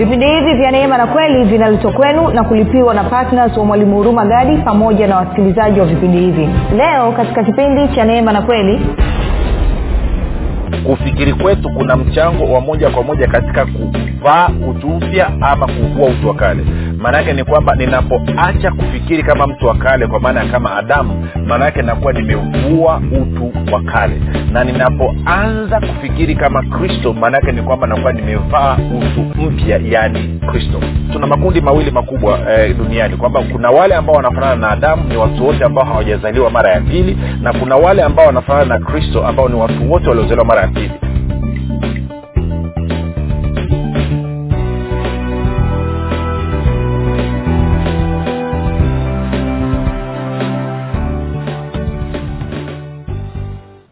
vipindi hivi vya neema na kweli vinaletwa kwenu na kulipiwa na ptns wa mwalimu huruma gadi pamoja na wasikilizaji wa vipindi hivi. Leo katika kipindi cha neema na kweli kufikiri kwetu kuna mchango wa moja kwa moja katika kuvaa utu mpya ama kuvua utu wa kale. Maanaake ni kwamba ninapoacha kufikiri kama mtu wa kale kwa maana ya kama adamu maanaake nakuwa nimevua utu wa kale. Na ninapoanza kufikiri kama kristo maanaake ni kwamba nakuwa nimevaa utu mpya yaani kristo. Tuna makundi mawili makubwa eh, duniani kwamba kuna wale ambao wanafanana na adamu ni watu wote ambao hawajazaliwa mara ya pili na kuna wale ambao wanafanana na kristo ambao ni watu wote waliozaliwa mara ya pili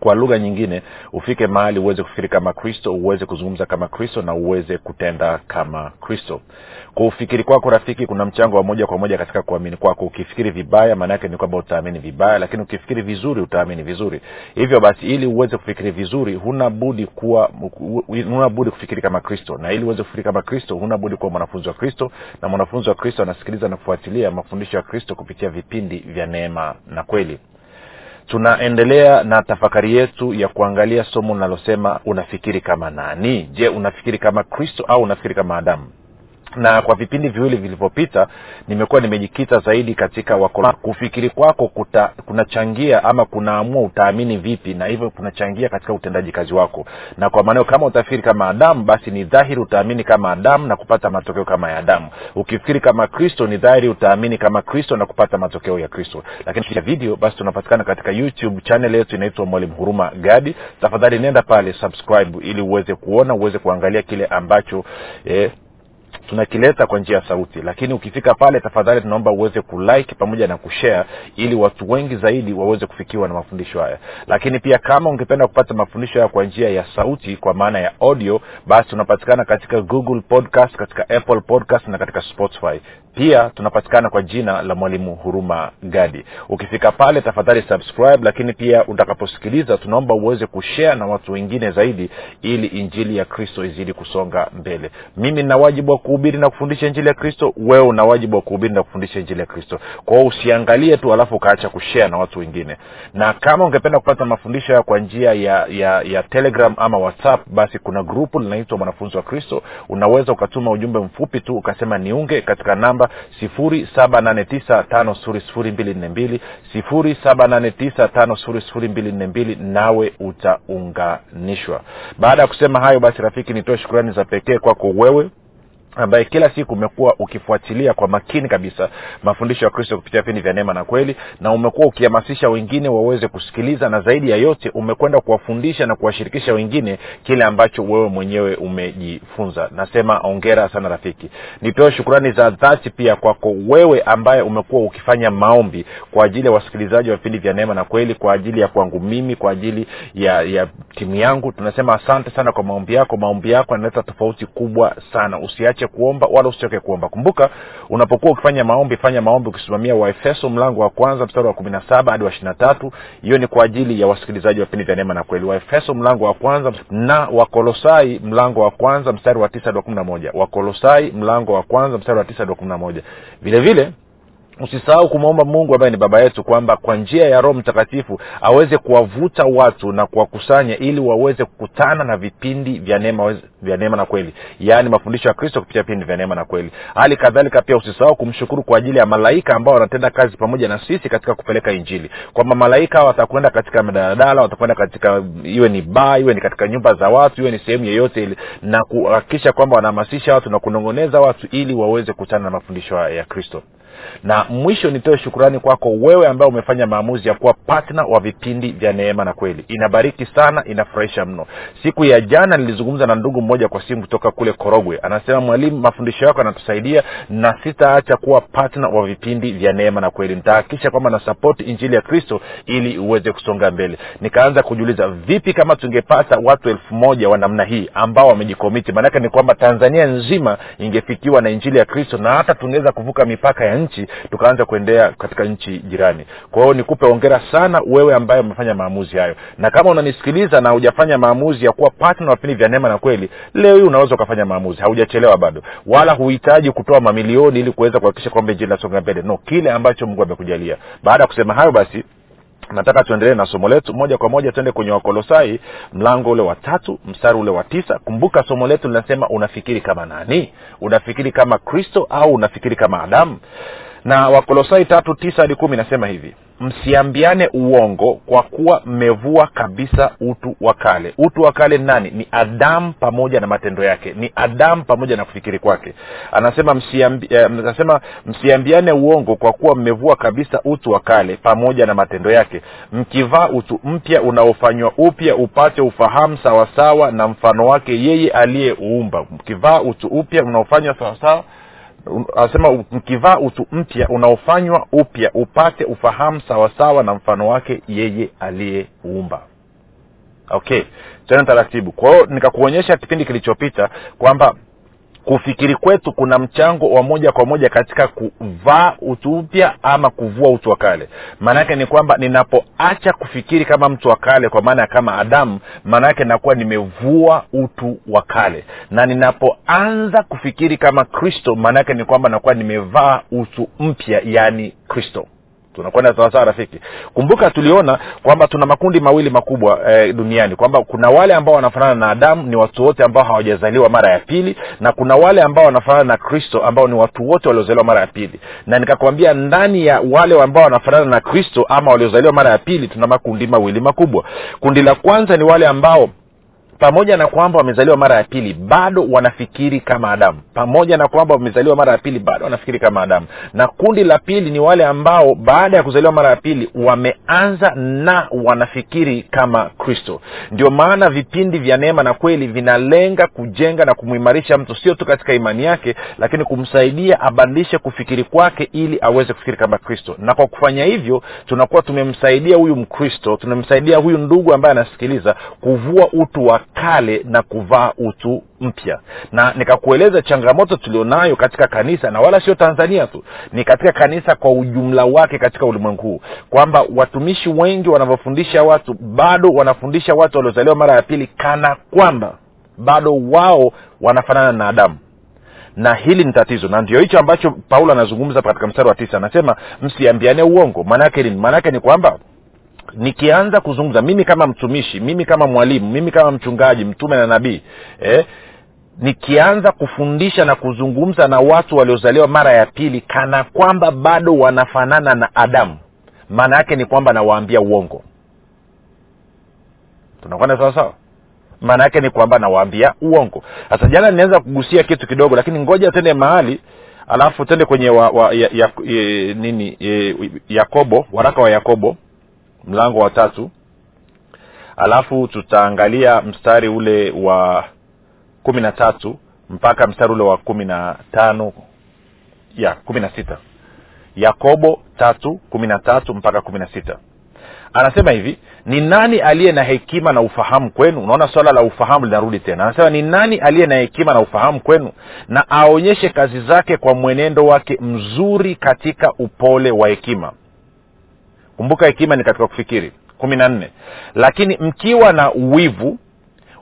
kwa lugha nyingine ufike mahali uweze kufikiri kama kristo uweze kuzungumza kama kristo na uweze kutenda kama kristo. Kwa ufikiri kwako rafiki kuna mchango wa moja kwa moja katika kuamini kwako. Ukifikiri vibaya maanaake ni kwamba utaamini vibaya lakini ukifikiri vizuri utaamini vizuri. Hivyo basi ili uweze kufikiri vizuri huna kuwa huna kufikiri kama kristo. Na ili uweze kufikiri kama kristo huna budi kuwa mwanafunzi wa kristo. Na mwanafunzi wa kristo anasikiliza na kufuatilia mafundisho ya kristo kupitia vipindi vya neema na kweli tunaendelea na tafakari yetu ya kuangalia somo linalosema unafikiri kama nani? Je unafikiri kama kristo au unafikiri kama adamu na kwa vipindi viwili vilivyopita nimekuwa nimejikita zaidi katika wako kufikiri kwako kuta, kunachangia ama kunaamua utaamini vipi na hivyo kunachangia katika utendaji kazi wako. Na kwa maanao kama utafikiri kama adamu basi ni dhahiri utaamini kama adamu na kupata matokeo kama ya adamu. Ukifikiri kama kristo ni dhahiri utaamini kama kristo na kupata matokeo ya kristo. Lakini video basi tunapatikana katika youtube channel yetu inaitwa mwalimu huruma gadi. Tafadhali nenda pale subscribe ili uweze kuona uweze kuangalia kile ambacho eh, tunakileta kwa njia ya sauti. Lakini ukifika pale tafadhali tunaomba uweze kulike pamoja na kushare ili watu wengi zaidi waweze kufikiwa na mafundisho haya. Lakini pia kama ungependa kupata mafundisho haya kwa njia ya sauti kwa maana ya audio basi tunapatikana katika google podcast katika apple podcast na katika spotify. Pia tunapatikana kwa jina la mwalimu huruma gadi. Ukifika pale tafadhali subscribe lakini pia utakaposikiliza tunaomba uweze kushare na watu wengine zaidi ili injili ya kristo izidi kusonga mbele. Mimi nina wajibu wa kuhubiri na kufundisha injili ya kristo wewe una wajibu wa kuhubiri na kufundisha injili ya kristo. Kwa usiangalie tu alafu ukaacha kushea na watu wengine. Na kama ungependa kupata mafundisho haya kwa njia ya ya ya telegram ama whatsapp basi kuna grupu linaitwa mwanafunzi wa kristo. Unaweza ukatuma ujumbe mfupi tu ukasema niunge katika namba sifuri saba nawe utaunganishwa. Baada ya kusema hayo basi rafiki nitoe shukurani za pekee kwako wewe ambaye kila siku umekuwa ukifuatilia kwa makini kabisa mafundisho ya kristo kupitia vipindi vya neema na kweli na umekuwa ukihamasisha wengine waweze kusikiliza na zaidi ya yote umekwenda kuwafundisha na kuwashirikisha wengine kile ambacho wewe mwenyewe umejifunza. Nasema ongera sana rafiki. Nitoe shukurani za dhati pia kwako wewe ambaye umekuwa ukifanya maombi kwa ajili ya wasikilizaji wa vipindi vya neema na kweli kwa ajili ya kwangu mimi kwa ajili ya ya timu yangu. Tunasema asante sana kwa maombi yako. Maombi yako yanaleta tofauti kubwa sana. Usiache kuomba wala usichoke kuomba. Kumbuka unapokuwa ukifanya maombi fanya maombi ukisimamia waefeso mlango wa kwanza mstari wa kumi na saba hadi wa ishiri na tatu. Hiyo ni kwa ajili ya wasikilizaji wa vipindi vya neema na kweli. Waefeso mlango wa kwanza na wakolosai mlango wa kwanza mstari wa tisa hadi wa kumi na moja. Wakolosai mlango wa kwanza mstari wa tisa hadi wa kumi na moja. Vile vile usisahau kumwomba mungu ambaye ni baba yetu kwamba kwa njia ya roho mtakatifu aweze kuwavuta watu na kuwakusanya ili waweze kukutana na vipindi vya neema vya neema na kweli. Yaani mafundisho ya kristo kupitia vipindi vya neema na kweli. Hali kadhalika pia usisahau kumshukuru kwa ajili ya malaika ambao wanatenda kazi pamoja na sisi katika kupeleka injili. Kwamba malaika watakwenda katika madaladala watakwenda katika iwe ni baa iwe ni katika nyumba za watu iwe ni sehemu yeyote ile na kuhakikisha kwamba wanahamasisha watu na kunongoneza watu ili waweze kukutana na mafundisho ya kristo na mwisho nitoe shukurani kwako wewe ambaye umefanya maamuzi ya kuwa patna wa vipindi vya neema na kweli. Inabariki sana inafurahisha mno. Siku ya jana nilizungumza na ndugu mmoja kwa simu kutoka kule korogwe. Anasema mwalimu mafundisho yako yanatusaidia na sitaacha kuwa patna wa vipindi vya neema na kweli. Nitahakikisha kwamba nasapoti injili ya kristo ili uweze kusonga mbele. Nikaanza kujiuliza vipi kama tungepata watu elfu moja wa namna hii ambao wamejikomiti? Maanake ni kwamba tanzania nzima ingefikiwa na injili ya kristo na hata tungeweza kuvuka mipaka ya nchi tukaanza kuendea katika nchi jirani. Kwa hiyo nikupe ongera sana wewe ambaye umefanya maamuzi hayo. Na kama unanisikiliza na hujafanya maamuzi ya kuwa patna wa vipindi vya neema na kweli leo hii unaweza ukafanya maamuzi. Haujachelewa bado. Wala huhitaji kutoa mamilioni ili kuweza kuhakikisha kwamba injili inasonga mbele. No kile ambacho mungu amekujalia. Baada ya kusema hayo basi nataka tuendelee na somo letu. Moja kwa moja tuende kwenye wakolosai mlango ule wa tatu mstari ule wa tisa. Kumbuka somo letu linasema unafikiri kama nani? Unafikiri kama kristo au unafikiri kama adamu? Na wakolosai tatu tisa hadi kumi inasema hivi msiambiane uongo kwa kuwa mmevua kabisa utu wa kale. Utu wa kale nani? Ni adamu pamoja na matendo yake. Ni adamu pamoja na kufikiri kwake. Anasema msiambi, eh, anasema msiambiane uongo kwa kuwa mmevua kabisa utu wa kale pamoja na matendo yake. Mkivaa utu mpya unaofanywa upya upate ufahamu sawasawa na mfano wake yeye aliyeuumba mkivaa utu upya unaofanywa sawasawa anasema mkivaa utu mpya unaofanywa upya upate ufahamu sawasawa na mfano wake yeye aliyeumba. Okay tena taratibu. Kwa hiyo nikakuonyesha kipindi kilichopita kwamba kufikiri kwetu kuna mchango wa moja kwa moja katika kuvaa utu upya ama kuvua utu wa kale. Maanaake ni kwamba ninapoacha kufikiri kama mtu wa kale kwa maana ya kama adamu maanaake nakuwa nimevua utu wa kale. Na ninapoanza kufikiri kama kristo maanaake ni kwamba nakuwa nimevaa utu mpya yaani kristo tunakwenda sawasawa rafiki. Kumbuka tuliona kwamba tuna makundi mawili makubwa eh, duniani. Kwamba kuna wale ambao wanafanana na adamu ni watu wote ambao hawajazaliwa mara ya pili na kuna wale ambao wanafanana na kristo ambao ni watu wote waliozaliwa mara ya pili. Na nikakwambia ndani ya wale ambao wanafanana na kristo ama waliozaliwa mara ya pili tuna makundi mawili makubwa. Kundi la kwanza ni wale ambao pamoja na kwamba wamezaliwa mara ya pili bado wanafikiri kama adamu. Pamoja na kwamba wamezaliwa mara ya pili bado wanafikiri kama adamu. Na kundi la pili ni wale ambao baada ya kuzaliwa mara ya pili wameanza na wanafikiri kama kristo. Ndio maana vipindi vya neema na kweli vinalenga kujenga na kumwimarisha mtu sio tu katika imani yake lakini kumsaidia abadilishe kufikiri kwake ili aweze kufikiri kama kristo. Na kwa kufanya hivyo tunakuwa tumemsaidia huyu mkristo tumemsaidia huyu ndugu ambaye anasikiliza kuvua utu wa kale na kuvaa utu mpya. Na nikakueleza changamoto tulionayo katika kanisa na wala sio tanzania tu ni katika kanisa kwa ujumla wake katika ulimwengu huu. Kwamba watumishi wengi wanavyofundisha watu bado wanafundisha watu waliozaliwa mara ya pili kana kwamba bado wao wanafanana na adamu. Na hili ni tatizo na ndio hicho ambacho paulo anazungumza katika mstari wa tisa. Anasema msiambiane uongo. Maanaake nini? Maanaake ni kwamba nikianza kuzungumza mimi kama mtumishi mimi kama mwalimu mimi kama mchungaji mtume na nabii eh, nikianza kufundisha na kuzungumza na watu waliozaliwa mara ya pili kana kwamba bado wanafanana na adamu maana yake ni kwamba nawaambia uongo. Tunakwenda sawasawa maana yake ni kwamba nawaambia uongo. Sasa jana ninaweza kugusia kitu kidogo lakini ngoja tende mahali alafu tende kwenye wa, wa, ya, ya, ya, nini ya, yakobo waraka wa yakobo mlango wa tatu. Alafu tutaangalia mstari ule wa kumi na tatu mpaka mstari ule wa kumi na tano ya kumi na sita yakobo tatu kumi na tatu mpaka kumi na sita anasema hivi ni nani aliye na hekima na ufahamu kwenu? Unaona swala la ufahamu linarudi tena. Anasema ni nani aliye na hekima na ufahamu kwenu na aonyeshe kazi zake kwa mwenendo wake mzuri katika upole wa hekima kumbuka hekima ni katika kufikiri. Kumi na nne. Lakini mkiwa na uwivu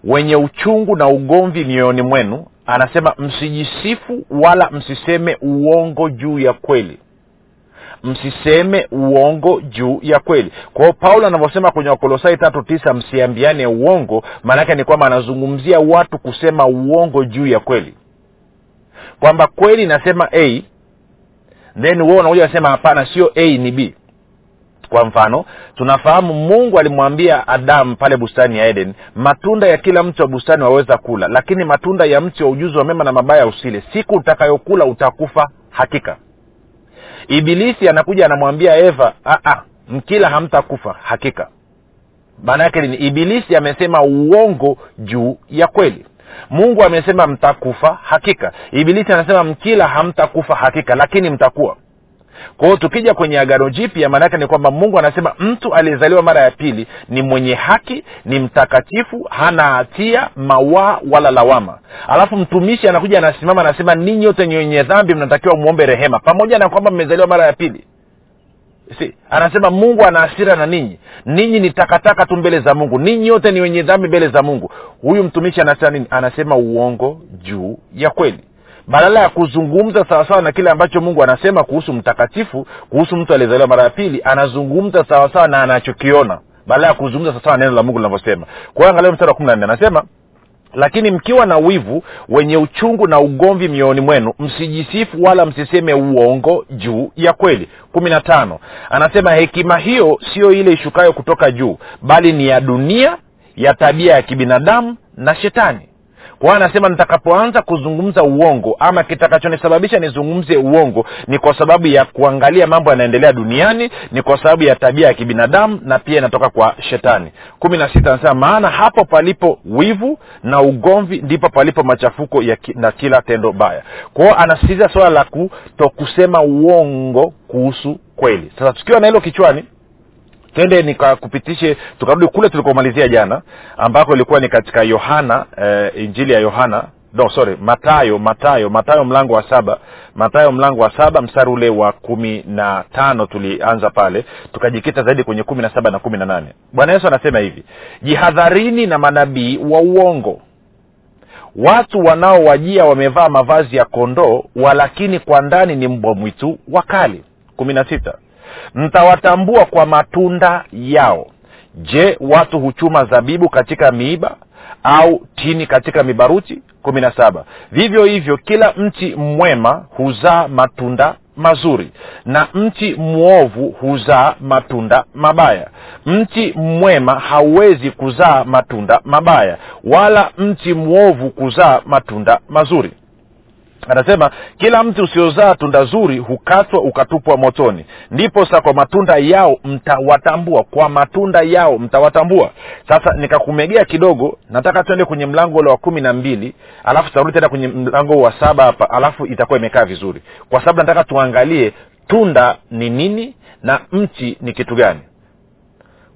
wenye uchungu na ugomvi mioyoni mwenu anasema msijisifu wala msiseme uongo juu ya kweli. Msiseme uongo juu ya kweli. Kwa paulo anavyosema kwenye wakolosai tatu tisa msiambiane uongo maanaake ni kwamba anazungumzia watu kusema uongo juu ya kweli. Kwamba kweli inasema a then wewe unakuja unasema hapana sio a ni b kwa mfano tunafahamu mungu alimwambia adamu pale bustani ya eden matunda ya kila mti wa bustani waweza kula lakini matunda ya mti wa ujuzi wa mema na mabaya usile. Siku utakayokula utakufa hakika. Ibilisi anakuja anamwambia eva "Ah, mkila hamtakufa hakika. Maana yake ni ibilisi amesema uongo juu ya kweli. Mungu amesema mtakufa hakika. Ibilisi anasema mkila hamtakufa hakika lakini mtakuwa kwa tukija kwenye agano jipya maanaake ni kwamba mungu anasema mtu aliyezaliwa mara ya pili ni mwenye haki ni mtakatifu hana hatia mawaa wala lawama. Alafu mtumishi anakuja anasimama anasema ninyi yote wenye dhambi mnatakiwa mwombe rehema. Pamoja na kwamba mmezaliwa mara ya pili. Si anasema mungu ana hasira na ninyi. Ninyi ni takataka tu mbele za mungu. Ninyi yote ni wenye dhambi mbele za mungu. Huyu mtumishi anasema nini? Anasema uongo juu ya kweli badala ya kuzungumza sawasawa na kile ambacho mungu anasema kuhusu mtakatifu kuhusu mtu aliyezaliwa mara ya pili anazungumza sawasawa na anachokiona. Badala ya kuzungumza sawasawa na neno la mungu linavyosema. Kwa hiyo angalia mstari wa kumi na nne anasema lakini mkiwa na wivu wenye uchungu na ugomvi mioyoni mwenu msijisifu wala msiseme uongo juu ya kweli. Kumi na tano anasema hekima hiyo siyo ile ishukayo kutoka juu bali ni ya dunia ya tabia ya kibinadamu na shetani kwa anasema nitakapoanza kuzungumza uongo ama kitakachonisababisha nizungumze uongo ni kwa sababu ya kuangalia mambo yanaendelea duniani ni kwa sababu ya tabia ya kibinadamu na pia inatoka kwa shetani. Kumi na sita anasema maana hapo palipo wivu na ugomvi ndipo palipo machafuko ya ki, na kila tendo baya. Kwa hiyo anasisitiza suala la kutokusema uongo kuhusu kweli. Sasa tukiwa na hilo kichwani twende nikakupitishe tukarudi kule tulikomalizia jana ambako ilikuwa ni katika yohana eh, injili ya yohana. No sorry matayo matayo matayo mlango wa saba matayo mlango wa saba mstari ule wa kumi na tano tulianza pale tukajikita zaidi kwenye kumi na saba na kumi na nane. Bwana yesu anasema hivi jihadharini na manabii wa uongo. Watu wanaowajia wamevaa mavazi ya kondoo walakini kwa ndani ni mbwa mwitu wakali. Kumi na sita mtawatambua kwa matunda yao. Je watu huchuma zabibu katika miiba au tini katika mibaruti? Kumi na saba. Vivyo hivyo kila mti mwema huzaa matunda mazuri na mti mwovu huzaa matunda mabaya. Mti mwema hauwezi kuzaa matunda mabaya wala mti mwovu kuzaa matunda mazuri anasema kila mti usiozaa tunda zuri hukatwa ukatupwa motoni. Ndipo sa kwa matunda yao mtawatambua. Kwa matunda yao mtawatambua. Sasa nikakumegea kidogo nataka tuende kwenye mlango ule wa kumi na mbili alafu tarudi tena kwenye mlango wa saba hapa alafu itakuwa imekaa vizuri. Kwa sababu nataka tuangalie tunda ni nini na mti ni kitu gani.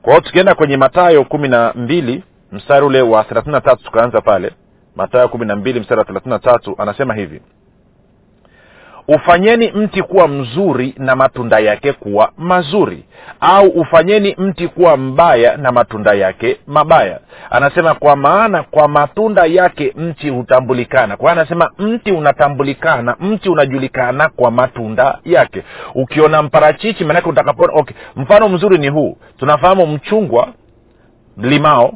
Kwa hiyo tukienda kwenye matayo kumi na mbili mstari ule wa thelathini na tatu tukaanza pale matayo kumi na mbili mstari wa thelathini na tatu anasema hivi. Ufanyeni mti kuwa mzuri na matunda yake kuwa mazuri au ufanyeni mti kuwa mbaya na matunda yake mabaya. Anasema kwa maana kwa matunda yake mti hutambulikana. Kwa hiyo anasema mti unatambulikana mti unajulikana kwa matunda yake. Ukiona mparachichi maanake utakapona okay mfano mzuri ni huu. Tunafahamu mchungwa limao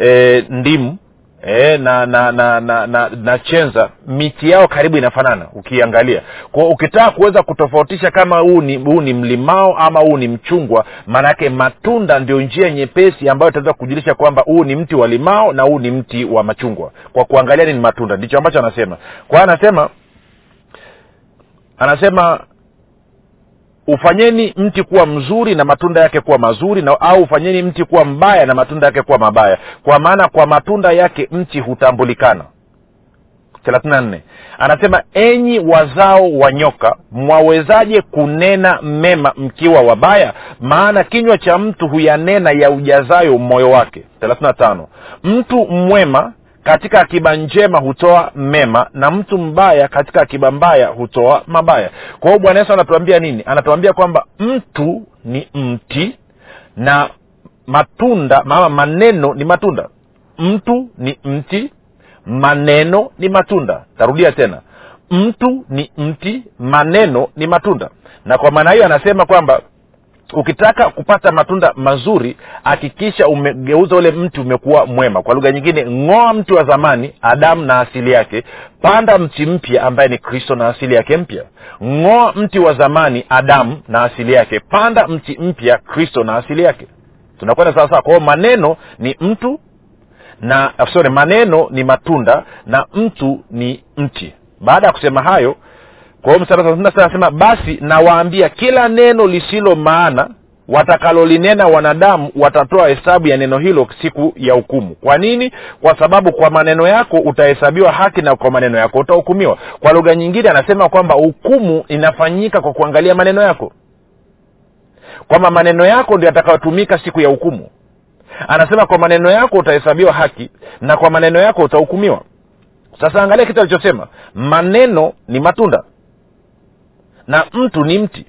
e, ndimu e, na na na na na, na chenza miti yao karibu inafanana ukiangalia. Kwa ukitaka kuweza kutofautisha kama huu ni ni mlimao ama huu ni mchungwa maanaake matunda ndio njia nyepesi ambayo itaweza kujulisha kwamba huu ni mti wa limao na huu ni mti wa machungwa. Kwa kuangalia ni matunda ndicho ambacho anasema. Kwa anasema anasema ufanyeni mti kuwa mzuri na matunda yake kuwa mazuri na au ufanyeni mti kuwa mbaya na matunda yake kuwa mabaya. Kwa maana kwa matunda yake mti hutambulikana. Thelathini anasema enyi wazao wa nyoka mwawezaje kunena mema mkiwa wabaya? Maana kinywa cha mtu huyanena ya ujazayo moyo wake. Thelathini mtu mwema katika akiba njema hutoa mema na mtu mbaya katika akiba mbaya hutoa mabaya. Kwa hiyo bwana yesu anatuambia nini? Anatuambia kwamba mtu ni mti na matunda mama maneno ni matunda. Mtu ni mti maneno ni matunda. Tarudia tena. Mtu ni mti maneno ni matunda. Na kwa maana hiyo anasema kwamba ukitaka kupata matunda mazuri hakikisha umegeuza ule mti umekuwa mwema. Kwa lugha nyingine ng'oa mti wa zamani adamu na asili yake. Panda mti mpya ambaye ni kristo na asili yake mpya. Ng'oa mti wa zamani adamu na asili yake. Panda mti mpya kristo na asili yake. Tunakwenda sawasawa kwa hiyo maneno ni mtu na sorry maneno ni matunda na mtu ni mti. Baada ya kusema hayo kwa hiyo mstari anasema basi nawaambia kila neno lisilo maana watakalolinena wanadamu watatoa hesabu ya neno hilo siku ya hukumu. Kwa nini? Kwa sababu kwa maneno yako utahesabiwa haki na kwa maneno yako utahukumiwa. Kwa lugha nyingine anasema kwamba hukumu inafanyika kwa kuangalia maneno yako. Kwamba maneno yako ndio yatakayotumika siku ya hukumu. Anasema kwa maneno yako utahesabiwa haki na kwa maneno yako utahukumiwa. Sasa angalia kitu alichosema maneno ni matunda na mtu ni mti.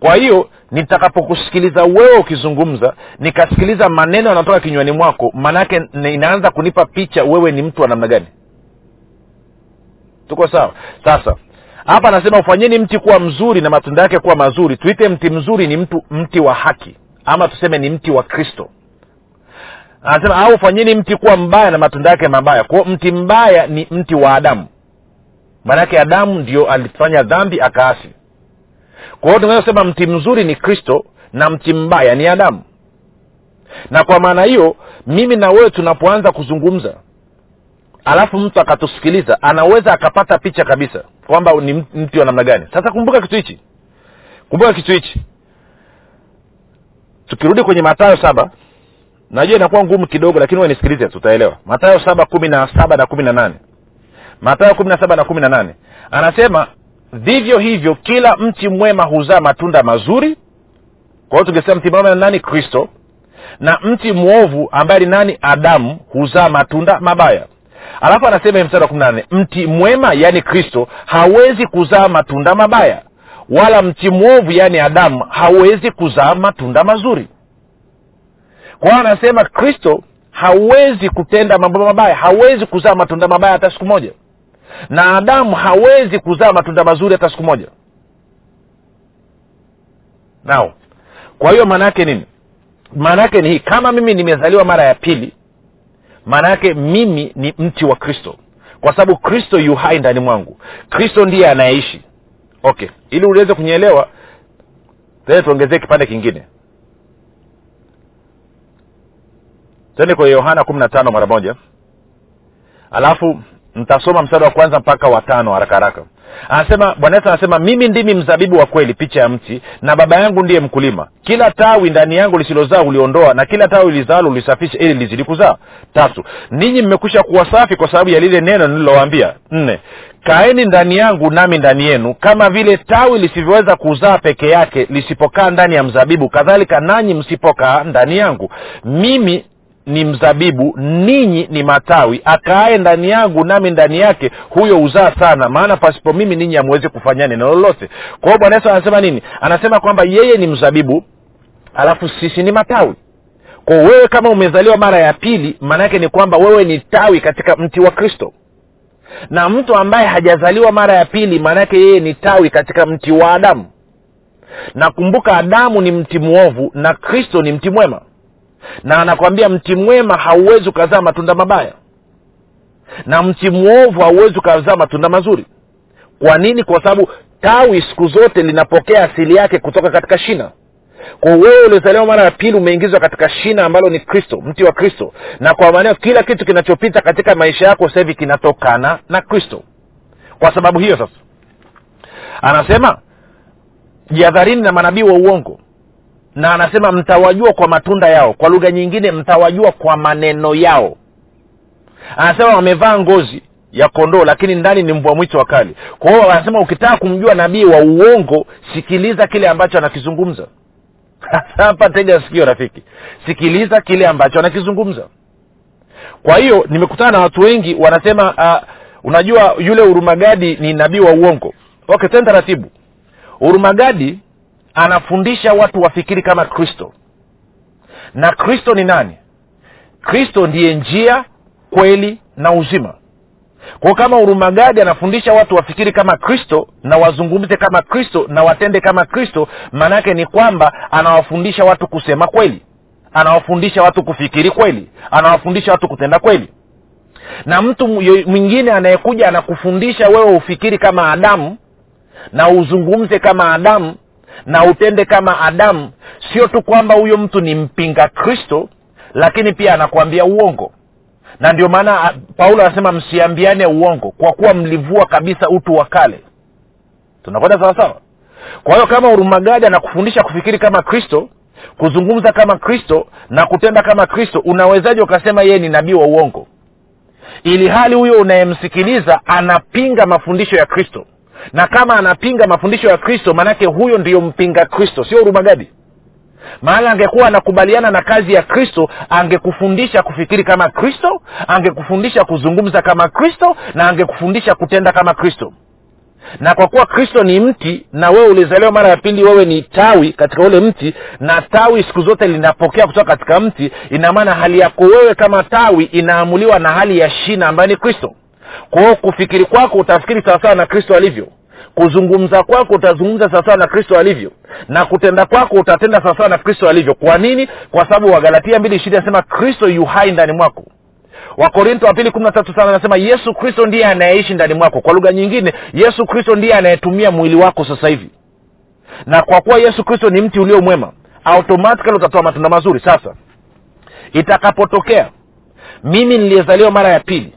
Kwa hiyo nitakapokusikiliza wewe ukizungumza nikasikiliza maneno yanatoka kinywani mwako maanaake inaanza kunipa picha wewe ni mtu wa namna gani. Tuko sawa? Sasa hapa anasema ufanyeni mti kuwa mzuri na matunda yake kuwa mazuri. Tuite mti mzuri ni mtu mti wa haki ama tuseme ni mti wa kristo. Anasema au fanyeni mti kuwa mbaya na matunda yake mabaya. Kwao mti mbaya ni mti wa adamu maanake adamu ndio alifanya dhambi akaasi kwa hiyo tunaweza kusema mti mzuri ni kristo na mti mbaya ni adamu. Na kwa maana hiyo mimi na wewe tunapoanza kuzungumza alafu mtu akatusikiliza anaweza akapata picha kabisa kwamba ni mti wa namna gani. Sasa kumbuka kitu hichi. Kumbuka kitu hichi. Tukirudi kwenye matayo saba najua inakuwa ngumu kidogo lakini nisikilize tutaelewa matayo saba kumi na saba na kumi na nane matayo kumi na saba na kumi na nane. Anasema vivyo hivyo kila mti mwema huzaa matunda mazuri. Kwa hiyo tungesema mti mwema ni nani? Kristo. Na mti mwovu ambaye ni nani? Adamu huzaa matunda mabaya. Alafu anasema mstari wa kumi na nane mti mwema yaani kristo hawezi kuzaa matunda mabaya. Wala mti mwovu yaani adamu hawezi kuzaa matunda mazuri. Kwa hiyo anasema kristo hawezi kutenda mambo mabaya hawezi kuzaa matunda mabaya hata siku moja na adamu hawezi kuzaa matunda mazuri hata siku moja. Nao kwa hiyo maana yake nini? Maana yake ni hii kama mimi nimezaliwa mara ya pili maana yake mimi ni mti wa kristo. Kwa sababu kristo yu hai ndani mwangu. Kristo ndiye anayeishi. Okay ili uliweze kunyeelewa tene tuongezee kipande kingine. Tende kwenye yohana kumi na tano mara moja. Alafu mtasoma mstari wa kwanza mpaka watano haraka haraka. Anasema bwana yesu anasema mimi ndimi mzabibu wa kweli picha ya mti na baba yangu ndiye mkulima. Kila tawi ndani yangu lisilozaa uliondoa na kila tawi lizalo ulisafisha ili lizidi kuzaa. Tatu ninyi mmekwisha kuwa safi kwa sababu ya lile neno nililowaambia. Nne kaeni ndani yangu nami ndani yenu kama vile tawi lisivyoweza kuzaa peke yake lisipokaa ndani ya mzabibu kadhalika nanyi msipokaa ndani yangu. Mimi ni mzabibu ninyi ni matawi. Akaaye ndani yangu nami ndani yake huyo huzaa sana. Maana pasipo mimi ninyi amwezi kufanya neno lolote. Kwa hiyo bwana yesu anasema nini? Anasema kwamba yeye ni mzabibu alafu sisi ni matawi. Kwa wewe kama umezaliwa mara ya pili maana yake ni kwamba wewe ni tawi katika mti wa kristo. Na mtu ambaye hajazaliwa mara ya pili maana yake yeye ni tawi katika mti wa adamu. Nakumbuka adamu ni mti mwovu na kristo ni mti mwema na anakwambia mti mwema hauwezi ukazaa matunda mabaya. Na mti mwovu hauwezi ukazaa matunda mazuri. Kwa nini? Kwa sababu tawi siku zote linapokea asili yake kutoka katika shina. Kwa wewe uliozaliwa mara ya pili umeingizwa katika shina ambalo ni kristo mti wa kristo. Na kwa maanao kila kitu kinachopita katika maisha yako sasa hivi kinatokana na kristo. Kwa sababu hiyo sasa. Anasema jihadharini na manabii wa uongo na anasema mtawajua kwa matunda yao. Kwa lugha nyingine mtawajua kwa maneno yao. Anasema wamevaa ngozi ya kondoo lakini ndani ni mbwa mwitu wakali. Kwa hiyo anasema ukitaka kumjua nabii wa uongo sikiliza kile ambacho anakizungumza. Hapa tega sikio rafiki. Sikiliza kile ambacho anakizungumza. Kwa hiyo nimekutana na watu wengi wanasema uh, unajua yule urumagadi ni nabii wa uongo. Okay ten taratibu. Urumagadi anafundisha watu wafikiri kama kristo. Na kristo ni nani? Kristo ndiye njia kweli na uzima. Kwa kama urumagadi anafundisha watu wafikiri kama kristo na wazungumze kama kristo na watende kama kristo maanaake ni kwamba anawafundisha watu kusema kweli. Anawafundisha watu kufikiri kweli. Anawafundisha watu kutenda kweli. Na mtu mwingine anayekuja anakufundisha wewe ufikiri kama adamu na uzungumze kama adamu na utende kama adamu sio tu kwamba huyo mtu ni mpinga kristo lakini pia anakuambia uongo. Na ndio maana paulo anasema msiambiane uongo kwa kuwa mlivua kabisa utu wa kale. Tunakwenda sawasawa kwa hiyo kama urumagadi anakufundisha kufikiri kama kristo kuzungumza kama kristo na kutenda kama kristo unawezaji ukasema yeye ni nabii wa uongo? Ili hali huyo unayemsikiliza anapinga mafundisho ya kristo na kama anapinga mafundisho ya kristo maanake huyo ndiyo mpinga kristo. Sio urumagadi maana angekuwa anakubaliana na kazi ya kristo angekufundisha kufikiri kama kristo angekufundisha kuzungumza kama kristo na angekufundisha kutenda kama kristo. Na kwa kuwa kristo ni mti na wewe ulizaliwa mara ya pili wewe ni tawi katika ule mti na tawi siku zote linapokea kutoka katika mti ina maana hali yako wewe kama tawi inaamuliwa na hali ya shina ambayo ni kristo kwa hiyo kufikiri kwako utafikiri sawasawa na kristo alivyo. Kuzungumza kwako utazungumza sawasawa na kristo alivyo. Na kutenda kwako utatenda sawasawa na kristo alivyo. Kwa nini? Kwa sababu wagalatia mbili ishiri anasema kristo yu hai ndani mwako. Wakorinto wa pili kumi na tatu sana anasema yesu kristo ndiye anayeishi ndani mwako. Kwa lugha nyingine yesu kristo ndiye anayetumia mwili wako sasa hivi. Na kwa kuwa yesu kristo ni mti ulio mwema automatikali utatoa matunda mazuri. Sasa itakapotokea mimi niliyezaliwa mara ya pili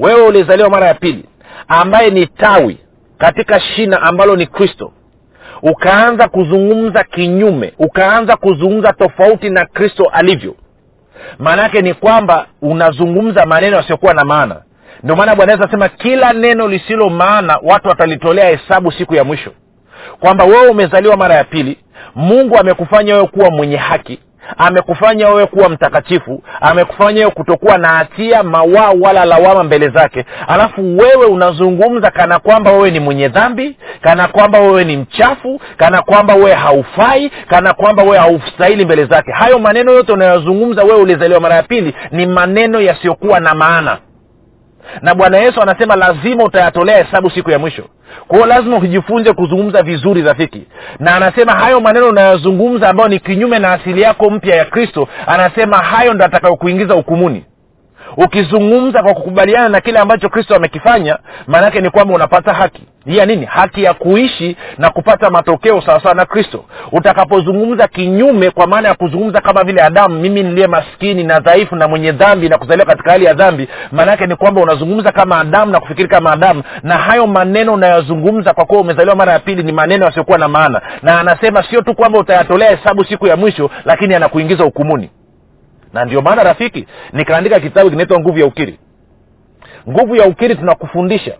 wewe ulizaliwa mara ya pili ambaye ni tawi katika shina ambalo ni kristo. Ukaanza kuzungumza kinyume ukaanza kuzungumza tofauti na kristo alivyo. Maana yake ni kwamba unazungumza maneno yasiyokuwa na maana. Ndio maana bwana yesu asema kila neno lisilo maana watu watalitolea hesabu siku ya mwisho. Kwamba wewe umezaliwa mara ya pili mungu amekufanya wewe kuwa mwenye haki amekufanya wewe kuwa mtakatifu amekufanya wewe kutokuwa na hatia mawaa wala lawama mbele zake. Alafu wewe unazungumza kana kwamba wewe ni mwenye dhambi kana kwamba wewe ni mchafu kana kwamba wewe haufai kana kwamba wewe haustahili mbele zake. Hayo maneno yote unayozungumza wewe ulizaliwa mara ya pili ni maneno yasiyokuwa na maana na bwana yesu anasema lazima utayatolea hesabu siku ya mwisho. Kwao lazima ujifunze kuzungumza vizuri rafiki. Na anasema hayo maneno unayozungumza ambayo ni kinyume na asili yako mpya ya kristo anasema hayo ndo atakayokuingiza hukumuni ukizungumza kwa kukubaliana na kile ambacho kristo amekifanya maanaake ni kwamba unapata haki. Ya nini? Haki ya kuishi na kupata matokeo sawasawa na kristo. Utakapozungumza kinyume kwa maana ya kuzungumza kama vile adamu mimi niliye maskini na dhaifu na mwenye dhambi na kuzaliwa katika hali ya dhambi maanaake ni kwamba unazungumza kama adamu na kufikiri kama adamu. Na hayo maneno unayozungumza kwa kuwa umezaliwa mara ya pili ni maneno yasiokuwa na maana. Na anasema sio tu kwamba utayatolea hesabu siku ya mwisho lakini anakuingiza hukumuni na ndio maana rafiki nikaandika kitabu kinaitwa nguvu ya ukiri. Nguvu ya ukiri tunakufundisha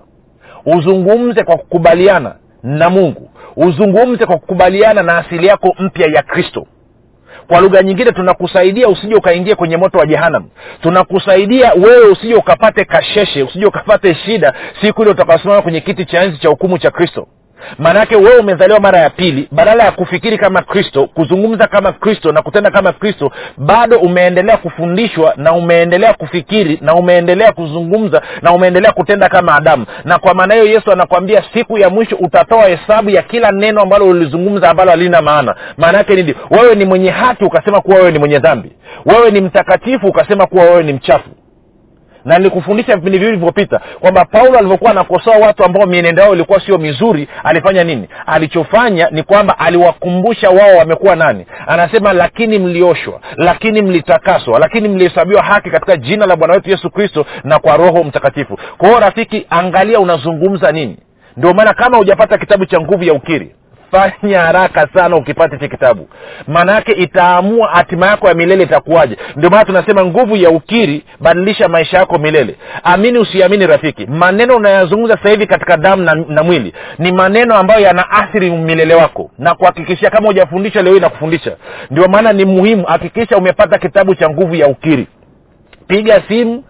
uzungumze kwa kukubaliana na mungu. Uzungumze kwa kukubaliana na asili yako mpya ya kristo. Kwa lugha nyingine tunakusaidia usije ukaingia kwenye moto wa jehanam tunakusaidia wewe usije ukapate kasheshe usije ukapate shida siku ile utakaosimama kwenye kiti cha enzi cha hukumu cha kristo maanaake wewe umezaliwa mara ya pili badala ya kufikiri kama kristo kuzungumza kama kristo na kutenda kama kristo bado umeendelea kufundishwa na umeendelea kufikiri na umeendelea kuzungumza na umeendelea kutenda kama adamu. Na kwa maana hiyo yesu anakwambia siku ya mwisho utatoa hesabu ya kila neno ambalo ulizungumza ambalo halina maana. Maana yake nini? Wewe ni mwenye haki ukasema kuwa wewe ni mwenye dhambi. Wewe ni mtakatifu ukasema kuwa wewe ni mchafu na nilikufundisha vipindi viwili vilivyopita kwamba paulo alivyokuwa anakosoa watu ambao mienendo yao ilikuwa sio mizuri alifanya nini? Alichofanya ni kwamba aliwakumbusha wao wamekuwa nani. Anasema lakini mlioshwa lakini mlitakaswa lakini mlihesabiwa haki katika jina la bwana wetu yesu kristo na kwa roho mtakatifu. Kwa hiyo rafiki angalia unazungumza nini. Ndio maana kama hujapata kitabu cha nguvu ya ukiri fanya haraka sana ukipata hichi kitabu. Maana yake itaamua hatima yako ya milele itakuwaje. Ndio maana tunasema nguvu ya ukiri badilisha maisha yako milele. Amini usiamini rafiki. Maneno unayazungumza sasa hivi katika damu na, na mwili ni maneno ambayo yanaathiri milele wako na kuhakikishia kama hujafundishwa leo nakufundisha. Ndio maana ni muhimu hakikisha umepata kitabu cha nguvu ya ukiri. Piga simu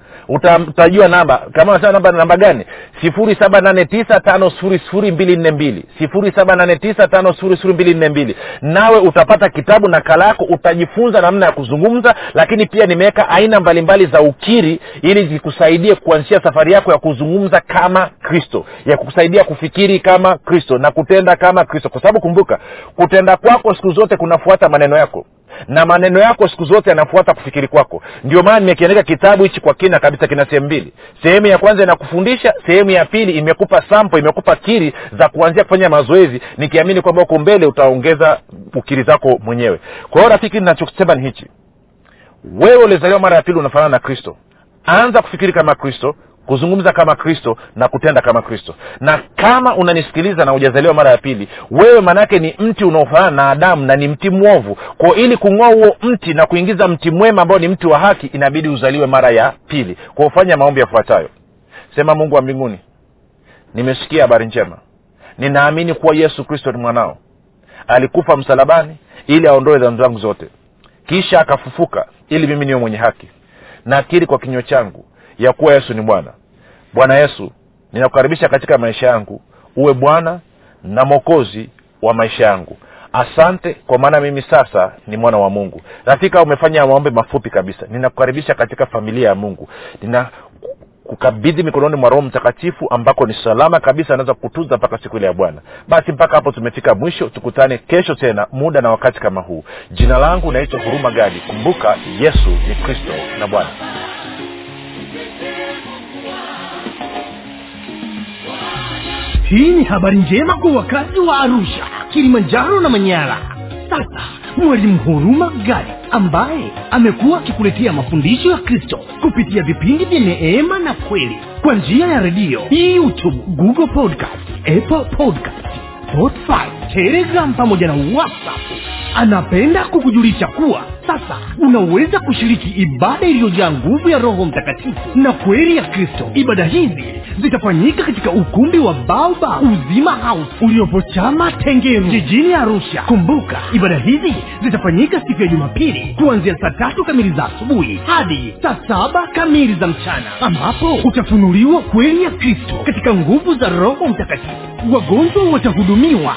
utajua namba. Kama unasema namba namba gani? Sifuri saba nane tisa tano sifuri sifuri mbili nne mbili. Sifuri saba nane tisa tano sifuri sifuri mbili nne mbili. Nawe utapata kitabu nakala yako utajifunza namna ya kuzungumza lakini pia nimeweka aina mbalimbali za ukiri ili zikusaidie kuanzisha safari yako ya kuzungumza kama kristo ya kukusaidia kufikiri kama kristo na kutenda kama kristo. Kwa sababu kumbuka kutenda kwako siku zote kunafuata maneno yako na maneno yako siku zote yanafuata kufikiri kwako. Ndio maana nimekiandika kitabu hichi kwa kina kabisa kina sehemu mbili. Sehemu ya kwanza inakufundisha sehemu ya pili imekupa sampo imekupa kiri za kuanzia kufanya mazoezi nikiamini kwamba huko mbele utaongeza ukiri zako mwenyewe. Kwa hiyo rafiki nachosema ni hichi. Wewe ulizaliwa mara ya pili unafanana na kristo. Anza kufikiri kama kristo kuzungumza kama kristo na kutenda kama kristo. Na kama unanisikiliza na hujazaliwa mara ya pili wewe maanaake ni mti unaofanana na adamu na ni mti mwovu. Ko ili kung'oa huo mti na kuingiza mti mwema ambao ni mti wa haki inabidi uzaliwe mara ya pili. Kwa ufanya maombi yafuatayo. Sema mungu wa mbinguni nimesikia habari njema. Ninaamini kuwa yesu kristo ni mwanao. Alikufa msalabani ili aondoe dhambi zangu zote. Kisha akafufuka ili mimi niwe mwenye haki. Nakiri kwa kinywa changu ya kuwa yesu ni bwana bwana yesu ninakukaribisha katika maisha yangu. Uwe bwana na mwokozi wa maisha yangu. Asante kwa maana mimi sasa ni mwana wa mungu. Rafika umefanya maombi mafupi kabisa. Ninakukaribisha katika familia ya mungu. Nina kukabidhi mikononi mwa roho mtakatifu ambako ni salama kabisa anaweza kutunza mpaka siku ile ya bwana. Basi mpaka hapo tumefika mwisho. Tukutane kesho tena muda na wakati kama huu. Jina langu naitwa huruma gadi. Kumbuka yesu ni kristo na bwana hii ni habari njema kwa wakazi wa arusha kilimanjaro na manyara. Sasa mwalimu huruma gari ambaye amekuwa akikuletea mafundisho ya kristo kupitia vipindi vya neema na kweli kwa njia ya redio youtube google podcast apple podcast spotify telegram pamoja na whatsapp anapenda kukujulisha kuwa sasa unaweza kushiriki ibada iliyojaa nguvu ya roho mtakatifu na kweli ya kristo. Ibada hizi zitafanyika katika ukumbi wa baoba uzima house uliopo chama tengeru jijini arusha. Kumbuka ibada hizi zitafanyika siku ya jumapili kuanzia saa tatu kamili za asubuhi hadi saa saba kamili za mchana ambapo utafunuliwa kweli ya kristo katika nguvu za roho mtakatifu. Wagonjwa watahudumiwa